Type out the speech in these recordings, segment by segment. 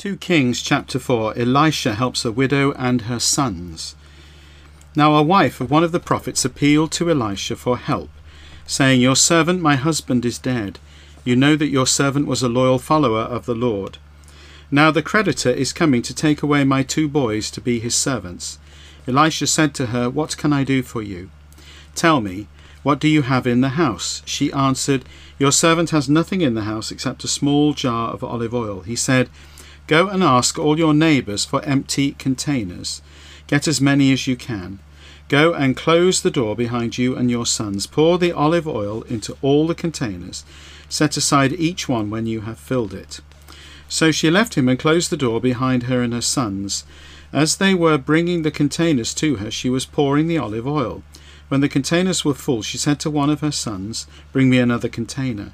2 Kings chapter 4 Elisha helps a widow and her sons. Now a wife of one of the prophets appealed to Elisha for help, saying, Your servant, my husband, is dead. You know that your servant was a loyal follower of the Lord. Now the creditor is coming to take away my two boys to be his servants. Elisha said to her, What can I do for you? Tell me, what do you have in the house? She answered, Your servant has nothing in the house except a small jar of olive oil. He said, Go and ask all your neighbours for empty containers. Get as many as you can. Go and close the door behind you and your sons. Pour the olive oil into all the containers. Set aside each one when you have filled it. So she left him and closed the door behind her and her sons. As they were bringing the containers to her, she was pouring the olive oil. When the containers were full, she said to one of her sons, Bring me another container.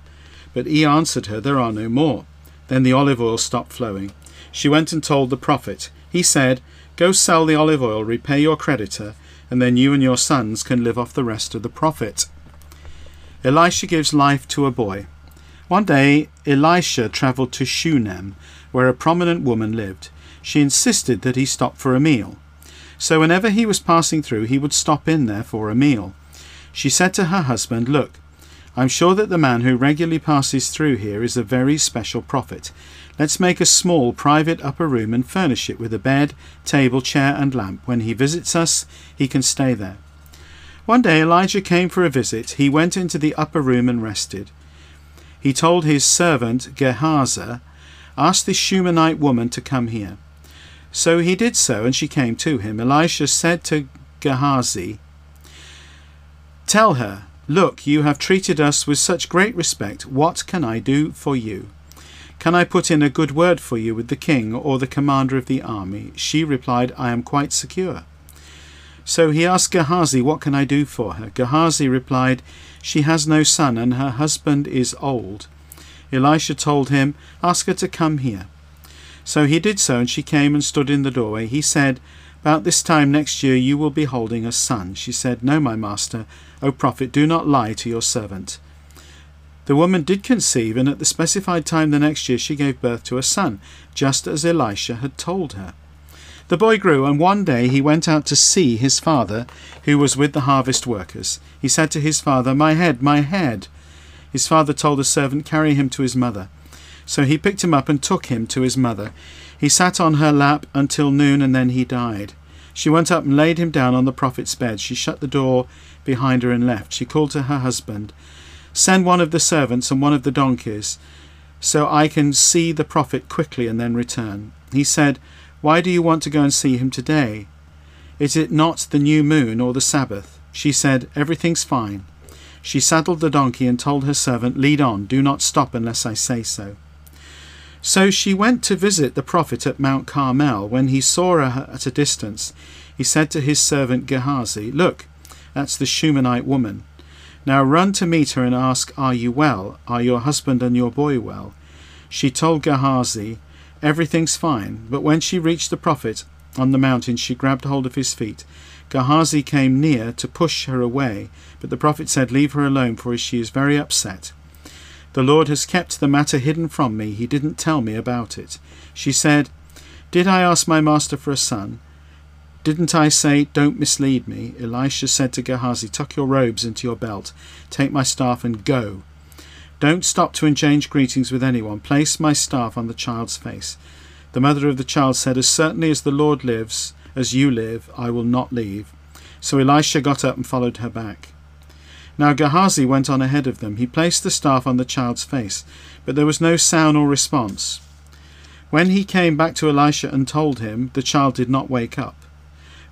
But he answered her, There are no more. Then the olive oil stopped flowing. She went and told the prophet. He said, Go sell the olive oil, repay your creditor, and then you and your sons can live off the rest of the profit. Elisha gives life to a boy. One day, Elisha travelled to Shunem, where a prominent woman lived. She insisted that he stop for a meal. So whenever he was passing through, he would stop in there for a meal. She said to her husband, Look, I'm sure that the man who regularly passes through here is a very special prophet. Let's make a small private upper room and furnish it with a bed, table, chair, and lamp. When he visits us, he can stay there. One day Elijah came for a visit. He went into the upper room and rested. He told his servant Gehazi, Ask this Shunammite woman to come here. So he did so, and she came to him. Elisha said to Gehazi, Tell her, Look, you have treated us with such great respect. What can I do for you? Can I put in a good word for you with the king or the commander of the army? She replied, I am quite secure. So he asked Gehazi, What can I do for her? Gehazi replied, She has no son, and her husband is old. Elisha told him, Ask her to come here. So he did so, and she came and stood in the doorway. He said, About this time next year you will be holding a son. She said, No, my master, O prophet, do not lie to your servant. The woman did conceive, and at the specified time the next year she gave birth to a son, just as Elisha had told her. The boy grew, and one day he went out to see his father, who was with the harvest workers. He said to his father, My head, my head. His father told the servant, Carry him to his mother. So he picked him up and took him to his mother. He sat on her lap until noon, and then he died. She went up and laid him down on the prophet's bed. She shut the door behind her and left. She called to her husband. Send one of the servants and one of the donkeys, so I can see the prophet quickly and then return. He said, Why do you want to go and see him today? Is it not the new moon or the Sabbath? She said, Everything's fine. She saddled the donkey and told her servant, Lead on, do not stop unless I say so. So she went to visit the prophet at Mount Carmel. When he saw her at a distance, he said to his servant Gehazi, Look, that's the Shunammite woman. Now run to meet her and ask, Are you well? Are your husband and your boy well? She told Gehazi, Everything's fine. But when she reached the prophet on the mountain, she grabbed hold of his feet. Gehazi came near to push her away, but the prophet said, Leave her alone, for she is very upset. The Lord has kept the matter hidden from me. He didn't tell me about it. She said, Did I ask my master for a son? Didn't I say, Don't mislead me? Elisha said to Gehazi, Tuck your robes into your belt, take my staff, and go. Don't stop to exchange greetings with anyone. Place my staff on the child's face. The mother of the child said, As certainly as the Lord lives, as you live, I will not leave. So Elisha got up and followed her back. Now Gehazi went on ahead of them. He placed the staff on the child's face, but there was no sound or response. When he came back to Elisha and told him, the child did not wake up.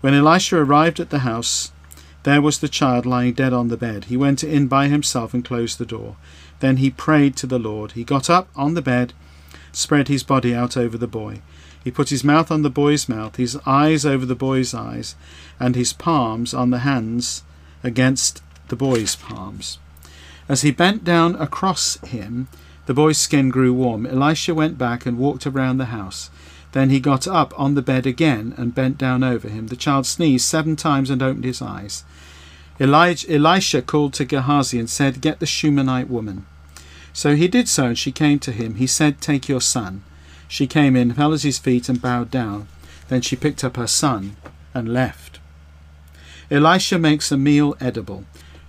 When Elisha arrived at the house, there was the child lying dead on the bed. He went in by himself and closed the door. Then he prayed to the Lord. He got up on the bed, spread his body out over the boy. He put his mouth on the boy's mouth, his eyes over the boy's eyes, and his palms on the hands against the boy's palms. As he bent down across him, the boy's skin grew warm. Elisha went back and walked around the house. Then he got up on the bed again and bent down over him. The child sneezed seven times and opened his eyes. Elijah, Elisha called to Gehazi and said, Get the Shunammite woman. So he did so, and she came to him. He said, Take your son. She came in, fell at his feet, and bowed down. Then she picked up her son and left. Elisha makes a meal edible.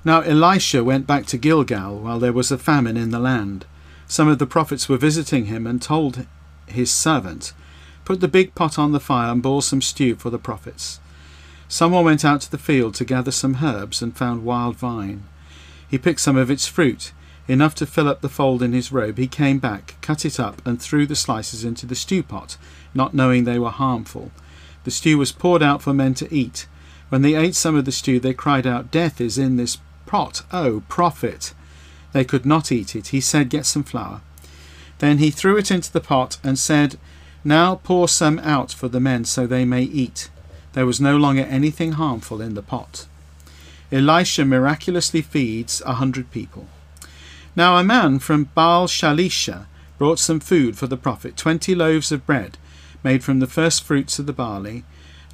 Now Elisha went back to Gilgal while there was a famine in the land. Some of the prophets were visiting him and told his servant, Put the big pot on the fire and boil some stew for the prophets. Someone went out to the field to gather some herbs and found wild vine. He picked some of its fruit, enough to fill up the fold in his robe. He came back, cut it up, and threw the slices into the stew pot, not knowing they were harmful. The stew was poured out for men to eat. When they ate some of the stew, they cried out, Death is in this pot, O oh, prophet! They could not eat it. He said, Get some flour. Then he threw it into the pot and said, Now pour some out for the men so they may eat. There was no longer anything harmful in the pot. Elisha miraculously feeds a hundred people. Now a man from Baal Shalisha brought some food for the prophet, twenty loaves of bread, made from the first fruits of the barley,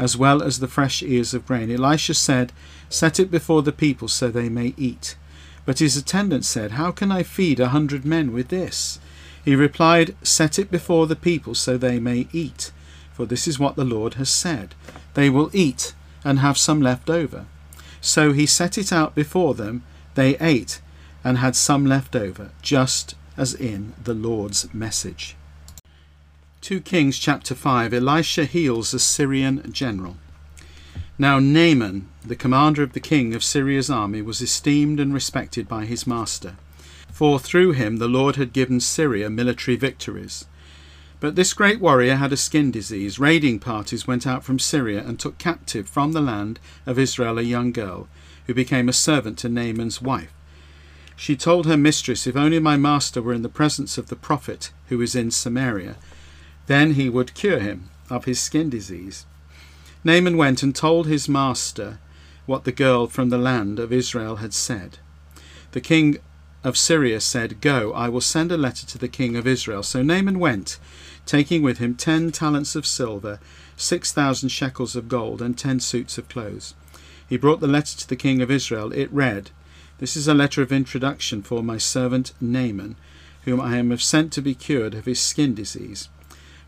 as well as the fresh ears of grain. Elisha said, Set it before the people so they may eat. But his attendant said, How can I feed a hundred men with this? He replied, Set it before the people so they may eat. For this is what the Lord has said They will eat and have some left over. So he set it out before them. They ate and had some left over, just as in the Lord's message. 2 Kings chapter 5 Elisha heals a Syrian general. Now Naaman, the commander of the king of Syria's army, was esteemed and respected by his master, for through him the Lord had given Syria military victories. But this great warrior had a skin disease. Raiding parties went out from Syria and took captive from the land of Israel a young girl, who became a servant to Naaman's wife. She told her mistress, If only my master were in the presence of the prophet who is in Samaria, then he would cure him of his skin disease. Naaman went and told his master what the girl from the land of Israel had said. The king of Syria said, Go, I will send a letter to the king of Israel. So Naaman went, taking with him ten talents of silver, six thousand shekels of gold, and ten suits of clothes. He brought the letter to the king of Israel. It read, This is a letter of introduction for my servant Naaman, whom I am sent to be cured of his skin disease.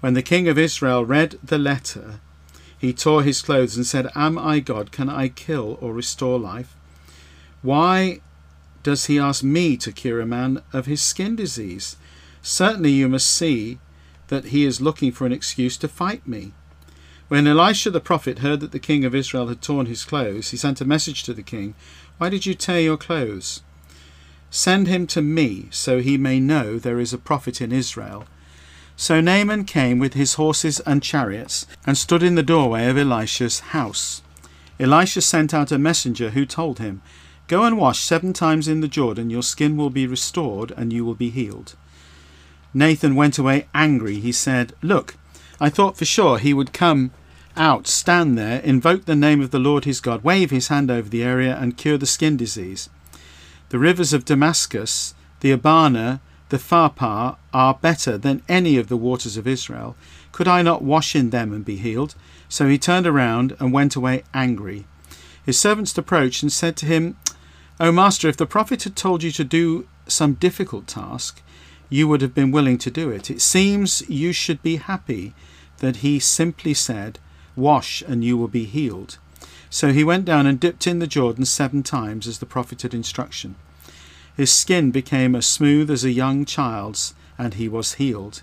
When the king of Israel read the letter, he tore his clothes and said, Am I God? Can I kill or restore life? Why does he ask me to cure a man of his skin disease? Certainly you must see that he is looking for an excuse to fight me. When Elisha the prophet heard that the king of Israel had torn his clothes, he sent a message to the king, Why did you tear your clothes? Send him to me, so he may know there is a prophet in Israel. So Naaman came with his horses and chariots, and stood in the doorway of Elisha's house. Elisha sent out a messenger who told him, Go and wash seven times in the Jordan, your skin will be restored, and you will be healed. Naaman went away angry. He said, Look, I thought for sure he would come out, stand there, invoke the name of the Lord his God, wave his hand over the area, and cure the skin disease. The rivers of Damascus, the Abana, the Pharpar are better than any of the waters of Israel. Could I not wash in them and be healed? So he turned around and went away angry. His servants approached and said to him, O master, if the prophet had told you to do some difficult task, you would have been willing to do it. It seems you should be happy that he simply said, Wash and you will be healed. So he went down and dipped in the Jordan seven times as the prophet had instruction. His skin became as smooth as a young child's, and he was healed.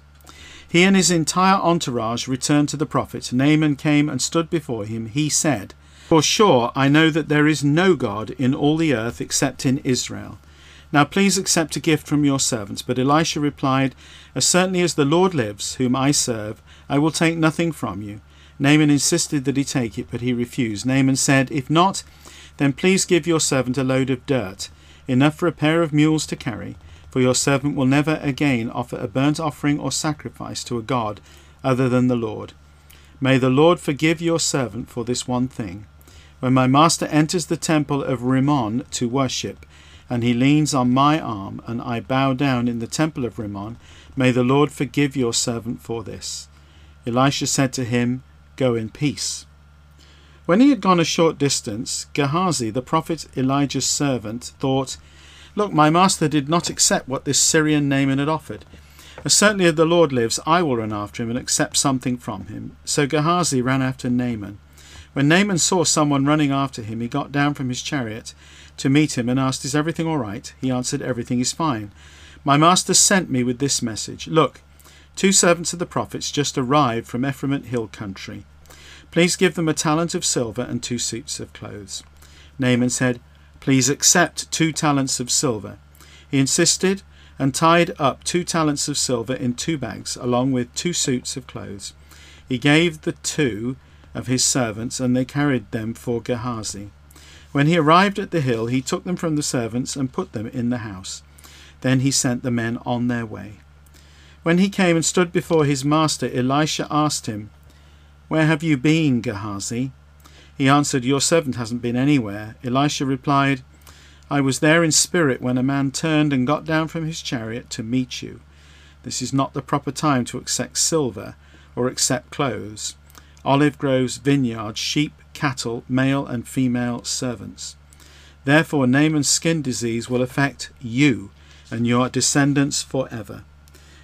He and his entire entourage returned to the prophet. Naaman came and stood before him. He said, For sure I know that there is no God in all the earth except in Israel. Now please accept a gift from your servants. But Elisha replied, As certainly as the Lord lives, whom I serve, I will take nothing from you. Naaman insisted that he take it, but he refused. Naaman said, If not, then please give your servant a load of dirt enough for a pair of mules to carry, for your servant will never again offer a burnt offering or sacrifice to a god other than the Lord. May the Lord forgive your servant for this one thing. When my master enters the temple of Rimmon to worship, and he leans on my arm, and I bow down in the temple of Rimmon, may the Lord forgive your servant for this. Elisha said to him, Go in peace. When he had gone a short distance, Gehazi, the prophet Elijah's servant, thought, Look, my master did not accept what this Syrian Naaman had offered. As certainly as the Lord lives, I will run after him and accept something from him. So Gehazi ran after Naaman. When Naaman saw someone running after him, he got down from his chariot to meet him and asked, Is everything all right? He answered, Everything is fine. My master sent me with this message Look, two servants of the prophets just arrived from Ephraim hill country. Please give them a talent of silver and two suits of clothes. Naaman said, Please accept two talents of silver. He insisted and tied up two talents of silver in two bags, along with two suits of clothes. He gave the two of his servants, and they carried them for Gehazi. When he arrived at the hill, he took them from the servants and put them in the house. Then he sent the men on their way. When he came and stood before his master, Elisha asked him, Where have you been, Gehazi? He answered, Your servant hasn't been anywhere. Elisha replied, I was there in spirit when a man turned and got down from his chariot to meet you. This is not the proper time to accept silver or accept clothes, olive groves, vineyards, sheep, cattle, male and female servants. Therefore, Naaman's skin disease will affect you and your descendants forever.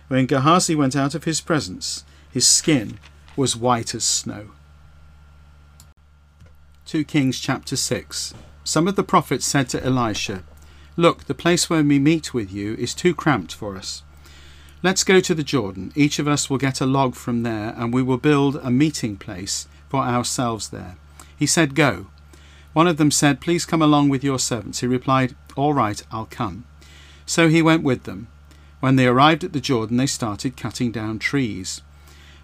When Gehazi went out of his presence, his skin was white as snow. 2 Kings chapter 6 Some of the prophets said to Elisha, Look, the place where we meet with you is too cramped for us. Let's go to the Jordan. Each of us will get a log from there, and we will build a meeting place for ourselves there. He said, Go. One of them said, Please come along with your servants. He replied, All right, I'll come. So he went with them. When they arrived at the Jordan, they started cutting down trees.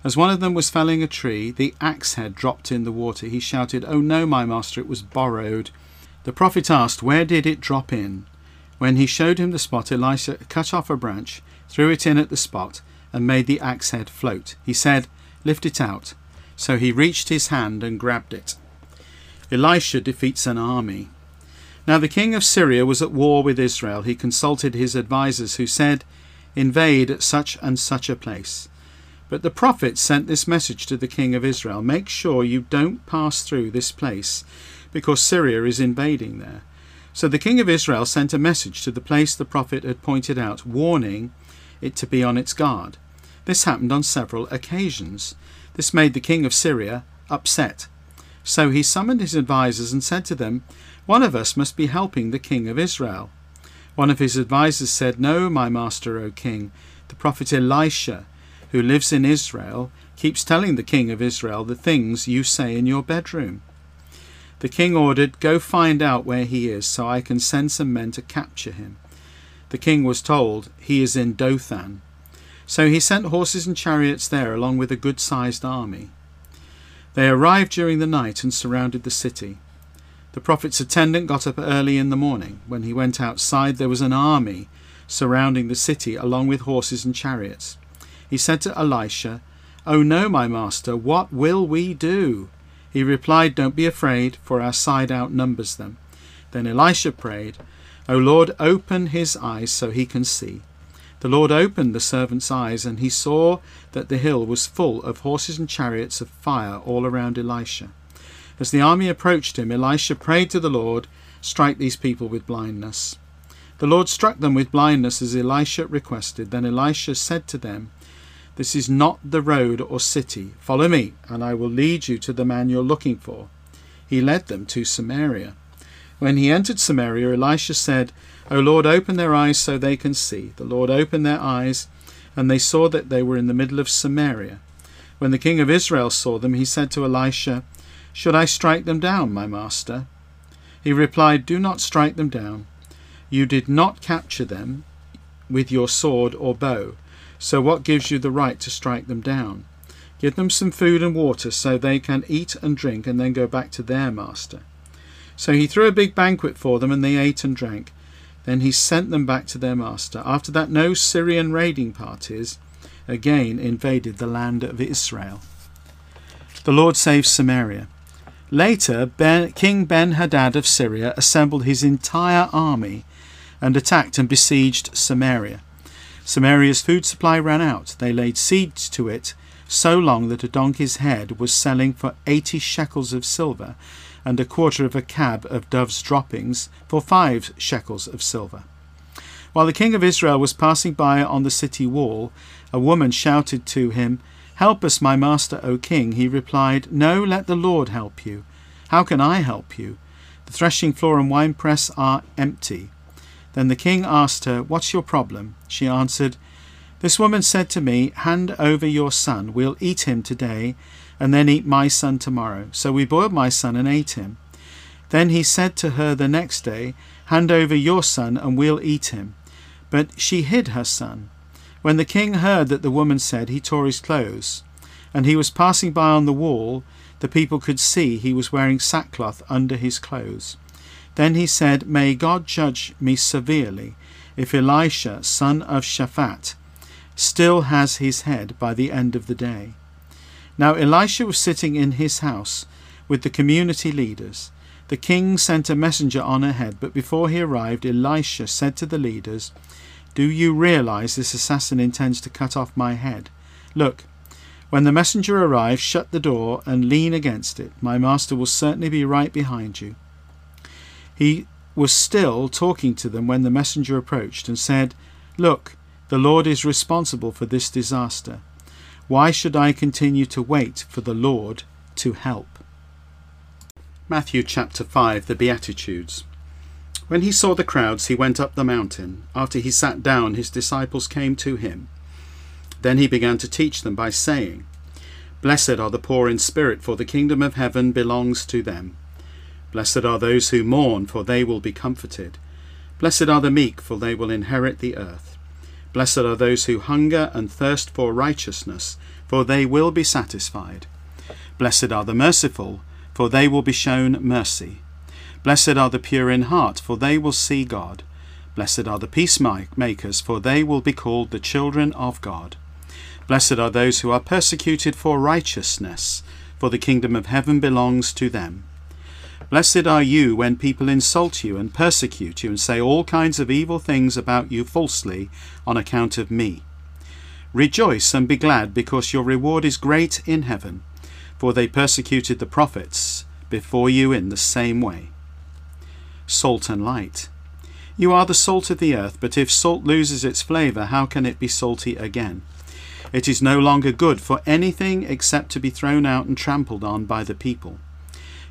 As one of them was felling a tree, the axe head dropped in the water. He shouted, Oh no, my master, it was borrowed. The prophet asked, Where did it drop in? When he showed him the spot, Elisha cut off a branch, threw it in at the spot, and made the axe head float. He said, Lift it out. So he reached his hand and grabbed it. Elisha defeats an army. Now the king of Syria was at war with Israel. He consulted his advisers, who said, Invade such and such a place. But the prophet sent this message to the king of Israel Make sure you don't pass through this place, because Syria is invading there. So the king of Israel sent a message to the place the prophet had pointed out, warning it to be on its guard. This happened on several occasions. This made the king of Syria upset. So he summoned his advisers and said to them, one of us must be helping the king of Israel. One of his advisers said, No, my master, O king. The prophet Elisha, who lives in Israel, keeps telling the king of Israel the things you say in your bedroom. The king ordered, Go find out where he is, so I can send some men to capture him. The king was told, He is in Dothan. So he sent horses and chariots there, along with a good sized army. They arrived during the night and surrounded the city. The prophet's attendant got up early in the morning. When he went outside, there was an army surrounding the city, along with horses and chariots. He said to Elisha, Oh no, my master, what will we do? He replied, Don't be afraid, for our side outnumbers them. Then Elisha prayed, O Lord, open his eyes so he can see. The Lord opened the servant's eyes, and he saw that the hill was full of horses and chariots of fire all around Elisha. As the army approached him, Elisha prayed to the Lord, Strike these people with blindness. The Lord struck them with blindness as Elisha requested. Then Elisha said to them, This is not the road or city. Follow me, and I will lead you to the man you're looking for. He led them to Samaria. When he entered Samaria, Elisha said, O Lord, open their eyes so they can see. The Lord opened their eyes, and they saw that they were in the middle of Samaria. When the king of Israel saw them, he said to Elisha, should I strike them down, my master? He replied, Do not strike them down. You did not capture them with your sword or bow, so what gives you the right to strike them down? Give them some food and water so they can eat and drink and then go back to their master. So he threw a big banquet for them and they ate and drank. Then he sent them back to their master. After that, no Syrian raiding parties again invaded the land of Israel. The Lord saved Samaria. Later, ben, King Ben Hadad of Syria assembled his entire army and attacked and besieged Samaria. Samaria's food supply ran out. They laid siege to it so long that a donkey's head was selling for eighty shekels of silver, and a quarter of a cab of dove's droppings for five shekels of silver. While the king of Israel was passing by on the city wall, a woman shouted to him, Help us, my master, O king. He replied, No, let the Lord help you. How can I help you? The threshing floor and winepress are empty. Then the king asked her, What's your problem? She answered, This woman said to me, Hand over your son, we'll eat him today, and then eat my son tomorrow. So we boiled my son and ate him. Then he said to her the next day, Hand over your son, and we'll eat him. But she hid her son. When the king heard that the woman said, he tore his clothes. And he was passing by on the wall, the people could see he was wearing sackcloth under his clothes. Then he said, May God judge me severely if Elisha, son of Shaphat, still has his head by the end of the day. Now Elisha was sitting in his house with the community leaders. The king sent a messenger on ahead, but before he arrived, Elisha said to the leaders, Do you realize this assassin intends to cut off my head? Look, when the messenger arrives, shut the door and lean against it. My master will certainly be right behind you. He was still talking to them when the messenger approached and said, Look, the Lord is responsible for this disaster. Why should I continue to wait for the Lord to help? Matthew chapter 5 The Beatitudes. When he saw the crowds, he went up the mountain. After he sat down, his disciples came to him. Then he began to teach them by saying, Blessed are the poor in spirit, for the kingdom of heaven belongs to them. Blessed are those who mourn, for they will be comforted. Blessed are the meek, for they will inherit the earth. Blessed are those who hunger and thirst for righteousness, for they will be satisfied. Blessed are the merciful, for they will be shown mercy. Blessed are the pure in heart, for they will see God. Blessed are the peacemakers, for they will be called the children of God. Blessed are those who are persecuted for righteousness, for the kingdom of heaven belongs to them. Blessed are you when people insult you and persecute you and say all kinds of evil things about you falsely on account of me. Rejoice and be glad, because your reward is great in heaven, for they persecuted the prophets before you in the same way. Salt and light. You are the salt of the earth, but if salt loses its flavour, how can it be salty again? It is no longer good for anything except to be thrown out and trampled on by the people.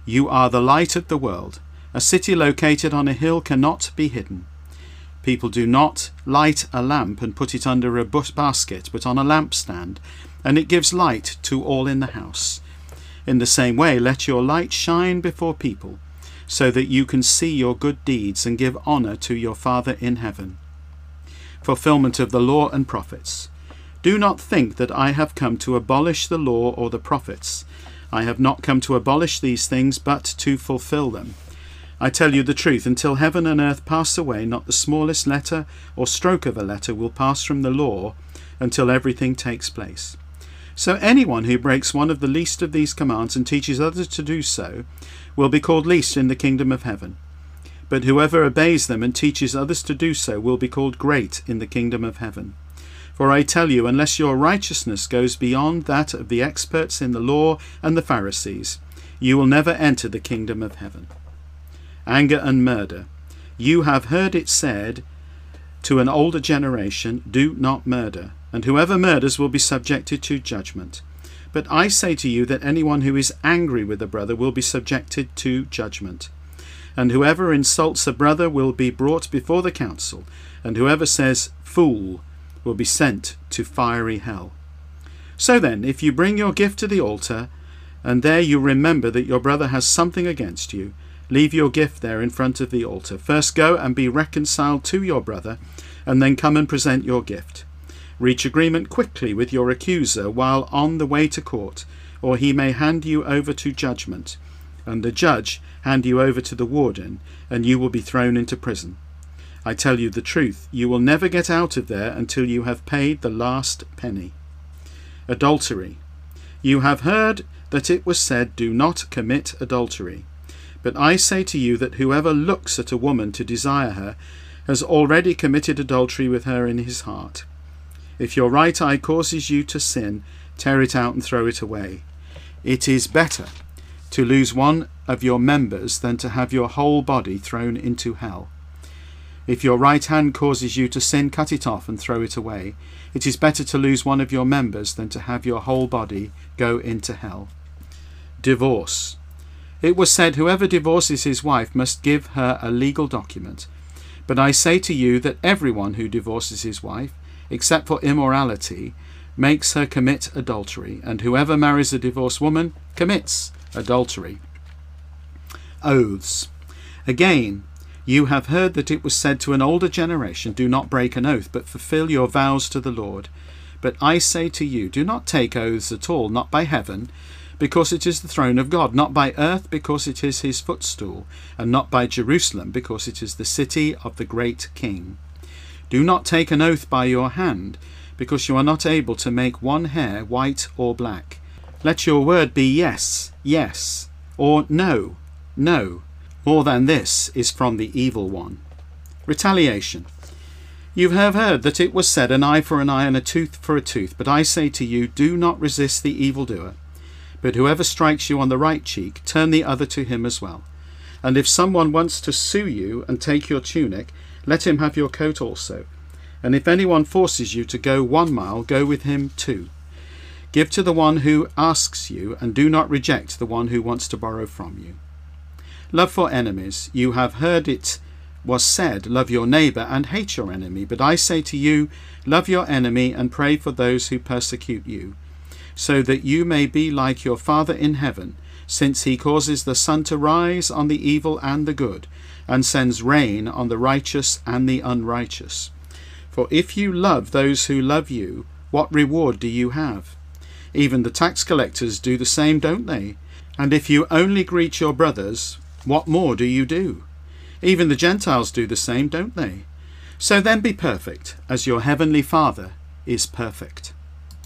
You are the light of the world. A city located on a hill cannot be hidden. People do not light a lamp and put it under a basket, but on a lampstand, and it gives light to all in the house. In the same way, let your light shine before people, so that you can see your good deeds and give honour to your Father in heaven. Fulfillment of the law and prophets. Do not think that I have come to abolish the law or the prophets. I have not come to abolish these things, but to fulfill them. I tell you the truth, until heaven and earth pass away, not the smallest letter or stroke of a letter will pass from the law until everything takes place. So anyone who breaks one of the least of these commands and teaches others to do so will be called least in the kingdom of heaven. But whoever obeys them and teaches others to do so will be called great in the kingdom of heaven. For I tell you, unless your righteousness goes beyond that of the experts in the law and the Pharisees, you will never enter the kingdom of heaven. Anger and murder. You have heard it said to an older generation, Do not murder, and whoever murders will be subjected to judgment. But I say to you that anyone who is angry with a brother will be subjected to judgment. And whoever insults a brother will be brought before the council, and whoever says, Fool, will be sent to fiery hell. So then, if you bring your gift to the altar, and there you remember that your brother has something against you, leave your gift there in front of the altar. First go and be reconciled to your brother, and then come and present your gift. Reach agreement quickly with your accuser while on the way to court, or he may hand you over to judgment, and the judge hand you over to the warden, and you will be thrown into prison. I tell you the truth, you will never get out of there until you have paid the last penny. Adultery. You have heard that it was said, Do not commit adultery. But I say to you that whoever looks at a woman to desire her has already committed adultery with her in his heart. If your right eye causes you to sin, tear it out and throw it away. It is better to lose one of your members than to have your whole body thrown into hell. If your right hand causes you to sin, cut it off and throw it away. It is better to lose one of your members than to have your whole body go into hell. Divorce. It was said, Whoever divorces his wife must give her a legal document. But I say to you that everyone who divorces his wife, except for immorality, makes her commit adultery, and whoever marries a divorced woman commits adultery. Oaths. Again, you have heard that it was said to an older generation, Do not break an oath, but fulfill your vows to the Lord. But I say to you, do not take oaths at all, not by heaven, because it is the throne of God, not by earth, because it is his footstool, and not by Jerusalem, because it is the city of the great king. Do not take an oath by your hand, because you are not able to make one hair white or black. Let your word be yes, yes, or no, no. More than this is from the evil one. Retaliation. You have heard that it was said, An eye for an eye and a tooth for a tooth. But I say to you, do not resist the evildoer. But whoever strikes you on the right cheek, turn the other to him as well. And if someone wants to sue you and take your tunic, let him have your coat also. And if anyone forces you to go one mile, go with him two. Give to the one who asks you, and do not reject the one who wants to borrow from you. Love for enemies. You have heard it was said, Love your neighbour and hate your enemy. But I say to you, Love your enemy and pray for those who persecute you, so that you may be like your Father in heaven, since he causes the sun to rise on the evil and the good, and sends rain on the righteous and the unrighteous. For if you love those who love you, what reward do you have? Even the tax collectors do the same, don't they? And if you only greet your brothers, what more do you do? Even the Gentiles do the same, don't they? So then be perfect, as your heavenly Father is perfect.